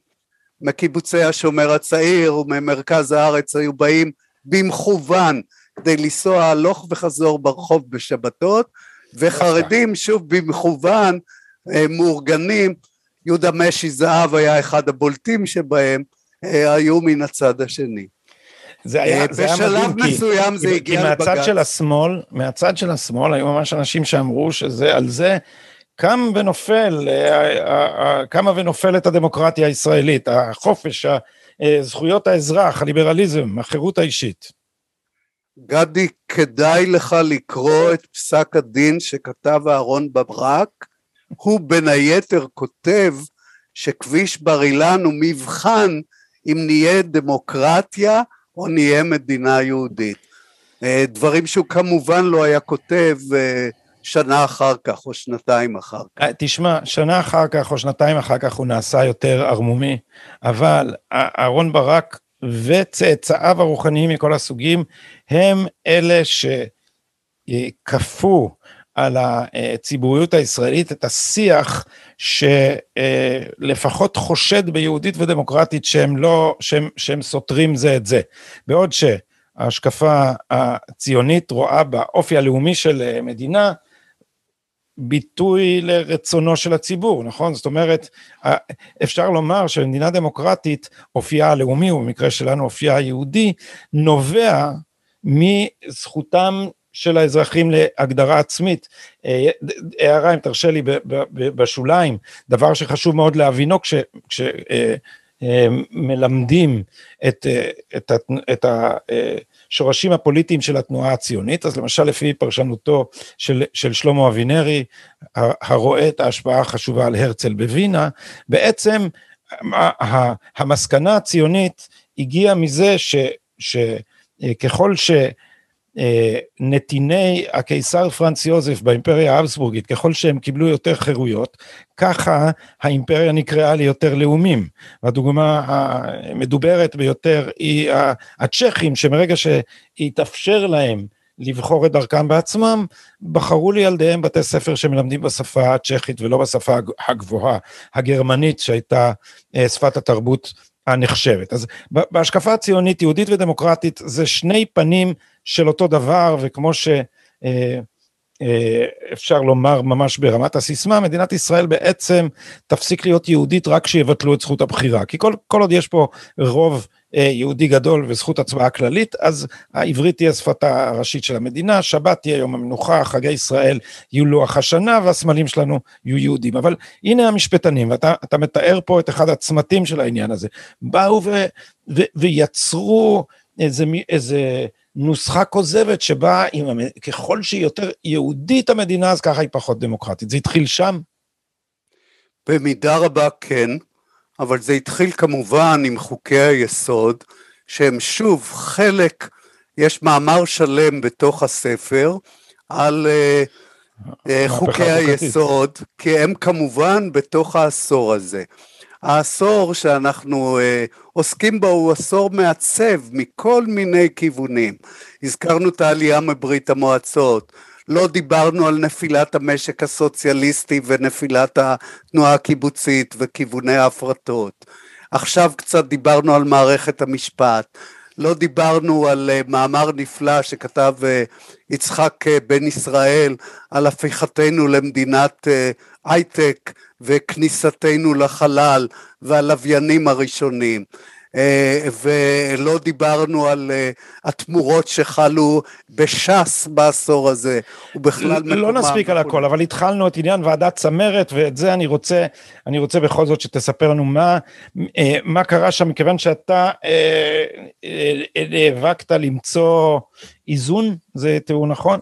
מקיבוצי השומר הצעיר וממרכז הארץ היו באים במכוון כדי לנסוע הלוך וחזור ברחוב בשבתות, וחרדים שוב במכוון אה, מאורגנים, יהודה משי זהב היה אחד הבולטים שבהם, אה, היו מן הצד השני. זה היה, זה היה מדהים, בשלב מסוים זה הגיע לבג"ץ. כי מהצד לבג"ץ. של השמאל, מהצד של השמאל היו ממש אנשים שאמרו שזה, על זה קם ונופל, אה, אה, אה, קמה ונופלת הדמוקרטיה הישראלית, החופש, זכויות האזרח, הליברליזם, החירות האישית. גדי, כדאי לך לקרוא את פסק הדין שכתב אהרון ברק. הוא בין היתר כותב שכביש בר אילן הוא מבחן אם נהיה דמוקרטיה או נהיה מדינה יהודית. דברים שהוא כמובן לא היה כותב שנה אחר כך או שנתיים אחר כך. אה, תשמע, שנה אחר כך או שנתיים אחר כך הוא נעשה יותר ערמומי, אבל אהרון ברק וצאצאיו הרוחניים מכל הסוגים הם אלה שכפו על הציבוריות הישראלית את השיח שלפחות חושד ביהודית ודמוקרטית שהם לא, שהם, שהם סותרים זה את זה. בעוד שההשקפה הציונית רואה באופי הלאומי של מדינה ביטוי לרצונו של הציבור, נכון? זאת אומרת, אפשר לומר שבמדינה דמוקרטית אופייה הלאומי, ובמקרה שלנו אופייה היהודי, נובע מזכותם של האזרחים להגדרה עצמית. הערה, אם תרשה לי, בשוליים, דבר שחשוב מאוד להבינו כש... כש מלמדים את, את, את השורשים הפוליטיים של התנועה הציונית, אז למשל לפי פרשנותו של, של שלמה אבינרי, הרואה את ההשפעה החשובה על הרצל בווינה, בעצם המסקנה הציונית הגיעה מזה ש, שככל ש... נתיני הקיסר פרנץ יוזף באימפריה האבסבורגית, ככל שהם קיבלו יותר חירויות, ככה האימפריה נקראה ליותר לאומים. והדוגמה המדוברת ביותר היא הצ'כים, שמרגע שהתאפשר להם לבחור את דרכם בעצמם, בחרו לילדיהם בתי ספר שמלמדים בשפה הצ'כית ולא בשפה הגבוהה, הגרמנית, שהייתה שפת התרבות הנחשבת. אז בהשקפה הציונית, יהודית ודמוקרטית, זה שני פנים של אותו דבר, וכמו שאפשר לומר ממש ברמת הסיסמה, מדינת ישראל בעצם תפסיק להיות יהודית רק כשיבטלו את זכות הבחירה. כי כל, כל עוד יש פה רוב יהודי גדול וזכות הצבעה כללית, אז העברית תהיה שפתה הראשית של המדינה, שבת תהיה יום המנוחה, חגי ישראל יהיו לוח השנה, והסמלים שלנו יהיו יהודים. אבל הנה המשפטנים, ואתה מתאר פה את אחד הצמתים של העניין הזה, באו ו, ו, ויצרו איזה, איזה נוסחה כוזבת שבה אם, ככל שהיא יותר יהודית המדינה, אז ככה היא פחות דמוקרטית. זה התחיל שם? במידה רבה כן. אבל זה התחיל כמובן עם חוקי היסוד, שהם שוב חלק, יש מאמר שלם בתוך הספר על uh, uh, חוקי היסוד, כי הם כמובן בתוך העשור הזה. העשור שאנחנו uh, עוסקים בו הוא עשור מעצב מכל מיני כיוונים. הזכרנו את העלייה מברית המועצות, לא דיברנו על נפילת המשק הסוציאליסטי ונפילת התנועה הקיבוצית וכיווני ההפרטות. עכשיו קצת דיברנו על מערכת המשפט. לא דיברנו על מאמר נפלא שכתב יצחק בן ישראל על הפיכתנו למדינת הייטק וכניסתנו לחלל והלוויינים הראשונים. ולא דיברנו על התמורות שחלו בש"ס בעשור הזה, ובכלל מקומם. לא נספיק על הכל, אבל התחלנו את עניין ועדת צמרת, ואת זה אני רוצה, אני רוצה בכל זאת שתספר לנו מה, מה קרה שם, מכיוון שאתה נאבקת למצוא איזון, זה תיאור נכון?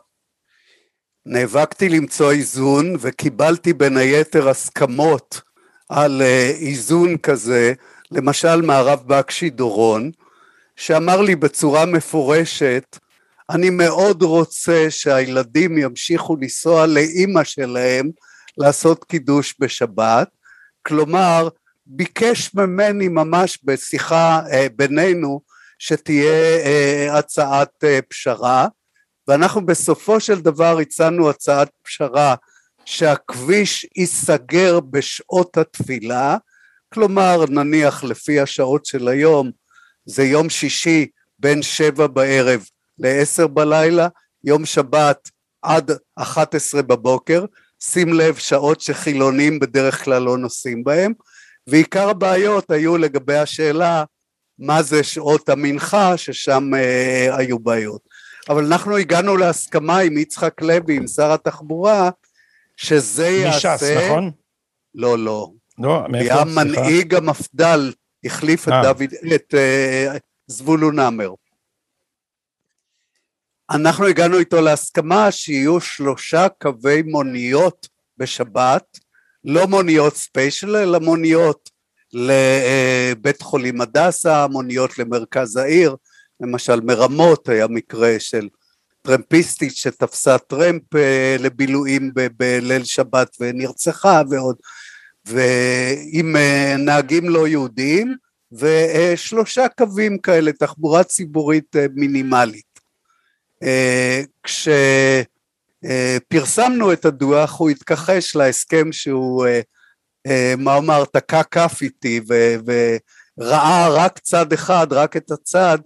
נאבקתי למצוא איזון, וקיבלתי בין היתר הסכמות על איזון כזה, למשל מהרב בקשי דורון, שאמר לי בצורה מפורשת, אני מאוד רוצה שהילדים ימשיכו לנסוע לאימא שלהם לעשות קידוש בשבת, כלומר ביקש ממני ממש בשיחה אה, בינינו שתהיה אה, הצעת אה, פשרה, ואנחנו בסופו של דבר הצענו הצעת פשרה שהכביש ייסגר בשעות התפילה, כלומר נניח לפי השעות של היום זה יום שישי בין שבע בערב לעשר בלילה, יום שבת עד אחת עשרה בבוקר, שים לב שעות שחילונים בדרך כלל לא נוסעים בהם, ועיקר הבעיות היו לגבי השאלה מה זה שעות המנחה ששם אה, היו בעיות. אבל אנחנו הגענו להסכמה עם יצחק לוי, עם שר התחבורה, שזה יעשה... מש"ס, נכון? לא, לא. לא, מאיפה? היה. מנהיג המפד"ל, החליף את אה. דוד, את אה, זבולון המר. אנחנו הגענו איתו להסכמה שיהיו שלושה קווי מוניות בשבת, לא מוניות ספיישל, אלא מוניות לבית חולים הדסה, מוניות למרכז העיר, למשל מרמות היה מקרה של טרמפיסטית שתפסה טרמפ אה, לבילויים בליל שבת ונרצחה ועוד, ועם אה, נהגים לא יהודים ושלושה קווים כאלה, תחבורה ציבורית אה, מינימלית. כשפרסמנו את הדוח הוא התכחש להסכם שהוא, מה אומר, תקע כף איתי וראה רק צד אחד, רק את הצד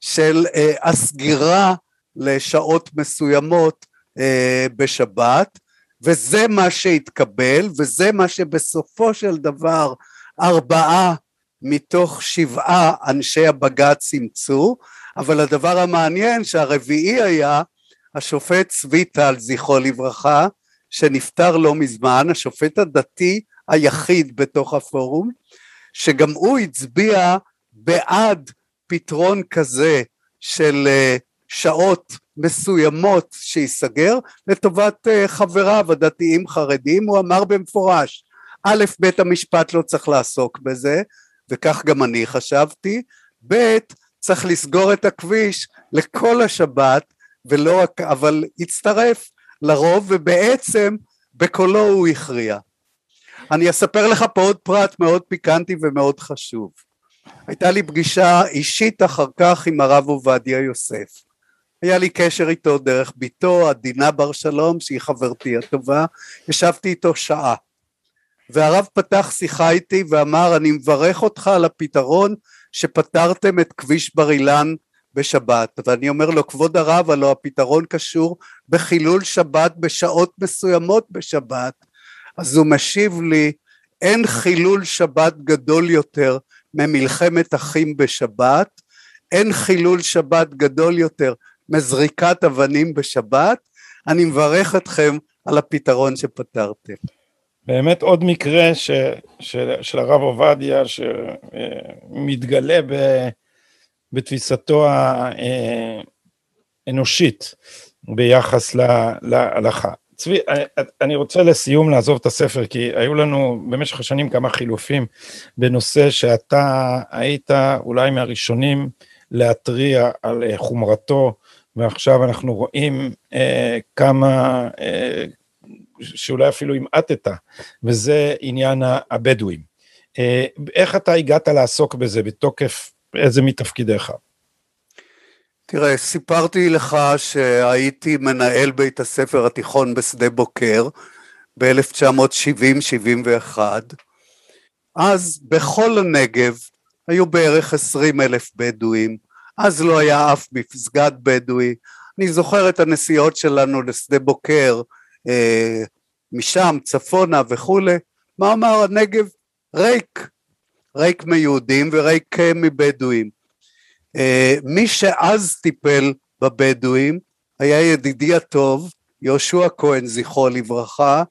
של אה, הסגירה לשעות מסוימות אה, בשבת, וזה מה שהתקבל, וזה מה שבסופו של דבר ארבעה מתוך שבעה אנשי הבג"ץ אימצו, אבל הדבר המעניין שהרביעי היה השופט צבי טל זכרו לברכה, שנפטר לא מזמן, השופט הדתי היחיד בתוך הפורום, שגם הוא הצביע בעד פתרון כזה של אה, שעות מסוימות שייסגר לטובת אה, חבריו הדתיים חרדים, הוא אמר במפורש, א', בית המשפט לא צריך לעסוק בזה, וכך גם אני חשבתי, ב', צריך לסגור את הכביש לכל השבת, ולא רק, אבל הצטרף לרוב, ובעצם בקולו הוא הכריע. אני אספר לך פה עוד פרט מאוד פיקנטי ומאוד חשוב. הייתה לי פגישה אישית אחר כך עם הרב עובדיה יוסף. היה לי קשר איתו דרך בתו, עדינה בר שלום, שהיא חברתי הטובה, ישבתי איתו שעה. והרב פתח שיחה איתי ואמר, אני מברך אותך על הפתרון שפתרתם את כביש בר אילן בשבת. ואני אומר לו, כבוד הרב, הלוא הפתרון קשור בחילול שבת בשעות מסוימות בשבת. אז הוא משיב לי, אין חילול שבת גדול יותר ממלחמת אחים בשבת, אין חילול שבת גדול יותר מזריקת אבנים בשבת, אני מברך אתכם על הפתרון שפתרתם. באמת עוד מקרה ש, של, של הרב עובדיה שמתגלה ב, בתפיסתו האנושית ביחס לה, להלכה. צבי, אני רוצה לסיום לעזוב את הספר, כי היו לנו במשך השנים כמה חילופים בנושא שאתה היית אולי מהראשונים להתריע על חומרתו, ועכשיו אנחנו רואים אה, כמה, אה, שאולי אפילו המעטת, וזה עניין הבדואים. אה, איך אתה הגעת לעסוק בזה, בתוקף איזה מתפקידיך? תראה, סיפרתי לך שהייתי מנהל בית הספר התיכון בשדה בוקר ב-1970-71. אז בכל הנגב היו בערך עשרים אלף בדואים, אז לא היה אף מפסגד בדואי. אני זוכר את הנסיעות שלנו לשדה בוקר, אה, משם, צפונה וכולי. מה אמר הנגב? ריק. ריק מיהודים וריק מבדואים. Uh, מי שאז טיפל בבדואים היה ידידי הטוב יהושע כהן זכרו לברכה,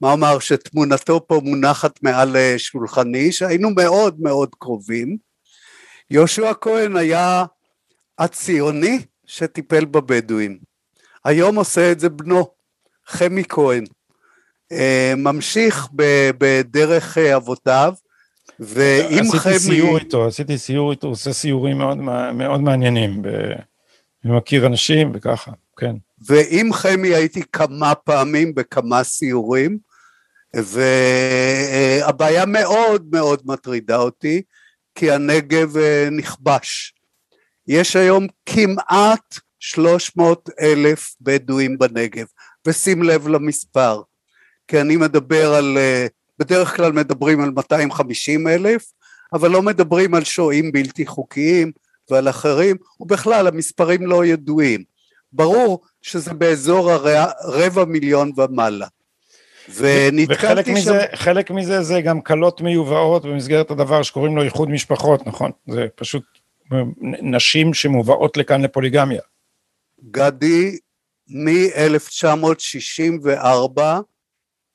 מה אמר שתמונתו פה מונחת מעל שולחני שהיינו מאוד מאוד קרובים. יהושע כהן היה הציוני שטיפל בבדואים. היום עושה את זה בנו, חמי כהן. Uh, ממשיך בדרך אבותיו ואם עשיתי חמי... סיור איתו, עשיתי סיור איתו, עושה סיורים מאוד, מאוד מעניינים, ומכיר אנשים וככה, כן. ועם חמי הייתי כמה פעמים בכמה סיורים, והבעיה מאוד מאוד מטרידה אותי, כי הנגב נכבש. יש היום כמעט 300 אלף בדואים בנגב, ושים לב למספר, כי אני מדבר על בדרך כלל מדברים על 250 אלף, אבל לא מדברים על שוהים בלתי חוקיים ועל אחרים, ובכלל המספרים לא ידועים. ברור שזה באזור הרבע מיליון ומעלה. ונתקלתי שם... חלק מזה זה גם כלות מיובאות במסגרת הדבר שקוראים לו איחוד משפחות, נכון? זה פשוט נשים שמובאות לכאן לפוליגמיה. גדי, מ-1964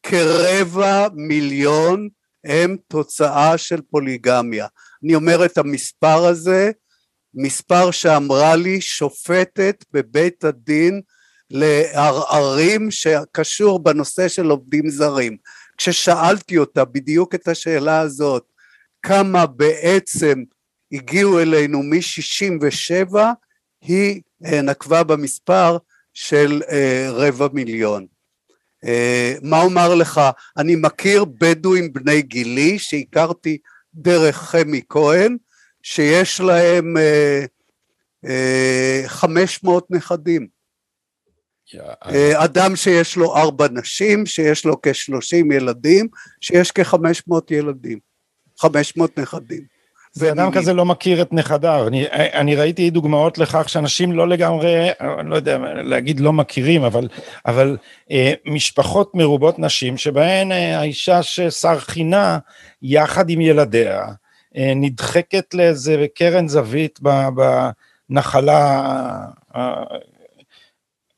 כרבע מיליון הם תוצאה של פוליגמיה. אני אומר את המספר הזה, מספר שאמרה לי שופטת בבית הדין לערערים שקשור בנושא של עובדים זרים. כששאלתי אותה בדיוק את השאלה הזאת, כמה בעצם הגיעו אלינו מ-67, היא נקבה במספר של אה, רבע מיליון. אה, מה אומר לך, אני מכיר בדואים בני גילי שהכרתי דרך חמי כהן, שיש להם אה, חמש מאות נכדים. אדם שיש לו ארבע נשים, שיש לו כשלושים ילדים, שיש כחמש מאות ילדים, חמש מאות נכדים. ואדם כזה לא מכיר את נכדיו. אני, אני ראיתי דוגמאות לכך שאנשים לא לגמרי, אני לא יודע להגיד לא מכירים, אבל, אבל אה, משפחות מרובות נשים שבהן אה, האישה שסרחינה יחד עם ילדיה, אה, נדחקת לאיזה קרן זווית בנחלה, אה,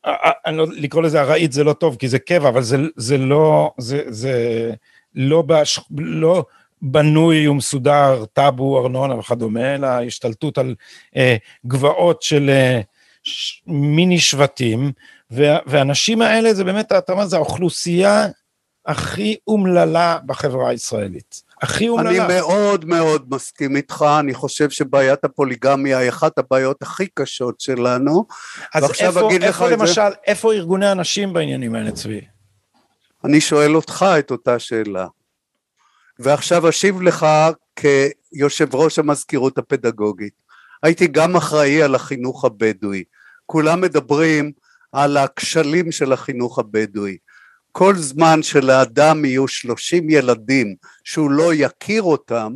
אה, אני לא, לקרוא לזה ארעית זה לא טוב כי זה קבע, אבל זה, זה לא, זה, זה לא, בש, לא בנוי ומסודר, טאבו, ארנונה וכדומה, אלא השתלטות על אה, גבעות של אה, ש, מיני שבטים, והאנשים האלה זה באמת, אתה אומר, זה האוכלוסייה הכי אומללה בחברה הישראלית. הכי אומללה. אני מאוד מאוד מסכים איתך, אני חושב שבעיית הפוליגמיה היא אחת הבעיות הכי קשות שלנו. אז איפה, איפה למשל, זה... איפה ארגוני הנשים בעניינים האלה, צבי? אני שואל אותך את אותה שאלה. ועכשיו אשיב לך כיושב ראש המזכירות הפדגוגית. הייתי גם אחראי על החינוך הבדואי. כולם מדברים על הכשלים של החינוך הבדואי. כל זמן שלאדם יהיו שלושים ילדים שהוא לא יכיר אותם,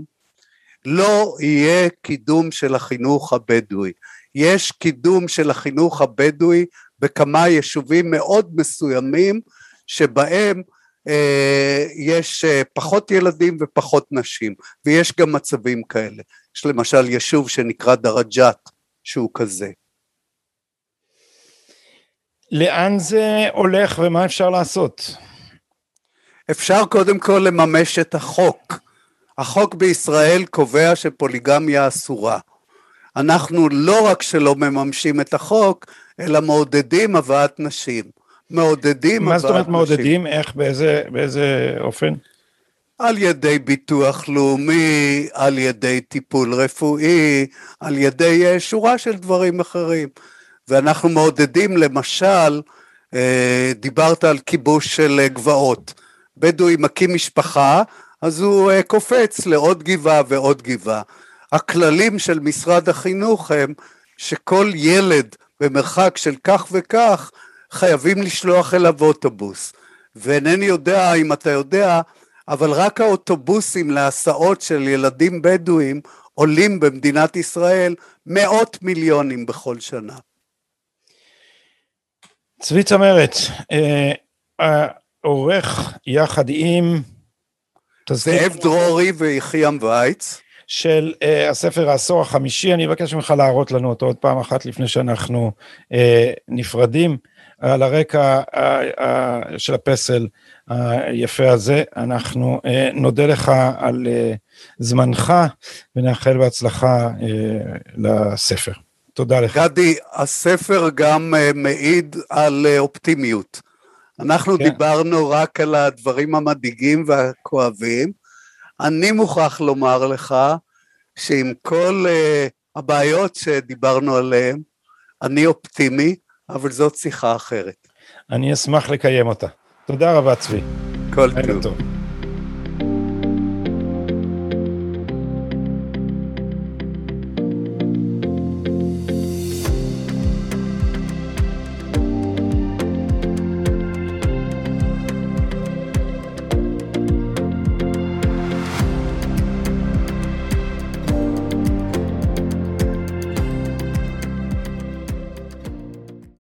לא יהיה קידום של החינוך הבדואי. יש קידום של החינוך הבדואי בכמה יישובים מאוד מסוימים שבהם יש אה, פחות ילדים ופחות נשים, ויש גם מצבים כאלה. יש למשל יישוב שנקרא דרג'את, שהוא כזה. לאן זה הולך ומה אפשר לעשות? אפשר קודם כל לממש את החוק. החוק בישראל קובע שפוליגמיה אסורה. אנחנו לא רק שלא מממשים את החוק, אלא מעודדים הבאת נשים. מעודדים מה זאת אומרת מעודדים? איך? באיזה, באיזה אופן? על ידי ביטוח לאומי, על ידי טיפול רפואי, על ידי אה, שורה של דברים אחרים. ואנחנו מעודדים למשל, אה, דיברת על כיבוש של אה, גבעות. בדואי מקים משפחה, אז הוא קופץ לעוד גבעה ועוד גבעה. הכללים של משרד החינוך הם שכל ילד במרחק של כך וכך חייבים לשלוח אליו אוטובוס. ואינני יודע אם אתה יודע, אבל רק האוטובוסים להסעות של ילדים בדואים עולים במדינת ישראל מאות מיליונים בכל שנה. צבי צמרת, אה, עורך יחד עם... זאב דרורי ויחיעם וייץ. של uh, הספר העשור החמישי, אני אבקש ממך להראות לנו אותו עוד פעם אחת לפני שאנחנו uh, נפרדים. על הרקע של הפסל היפה הזה. אנחנו אה, נודה לך על אה, זמנך ונאחל בהצלחה אה, לספר. תודה לך. גדי, הספר גם מעיד על אופטימיות. אנחנו כן. דיברנו רק על הדברים המדאיגים והכואבים. אני מוכרח לומר לך שעם כל uh, הבעיות שדיברנו עליהן, אני אופטימי, אבל זאת שיחה אחרת. אני אשמח לקיים אותה. תודה רבה, צבי. כל טוב.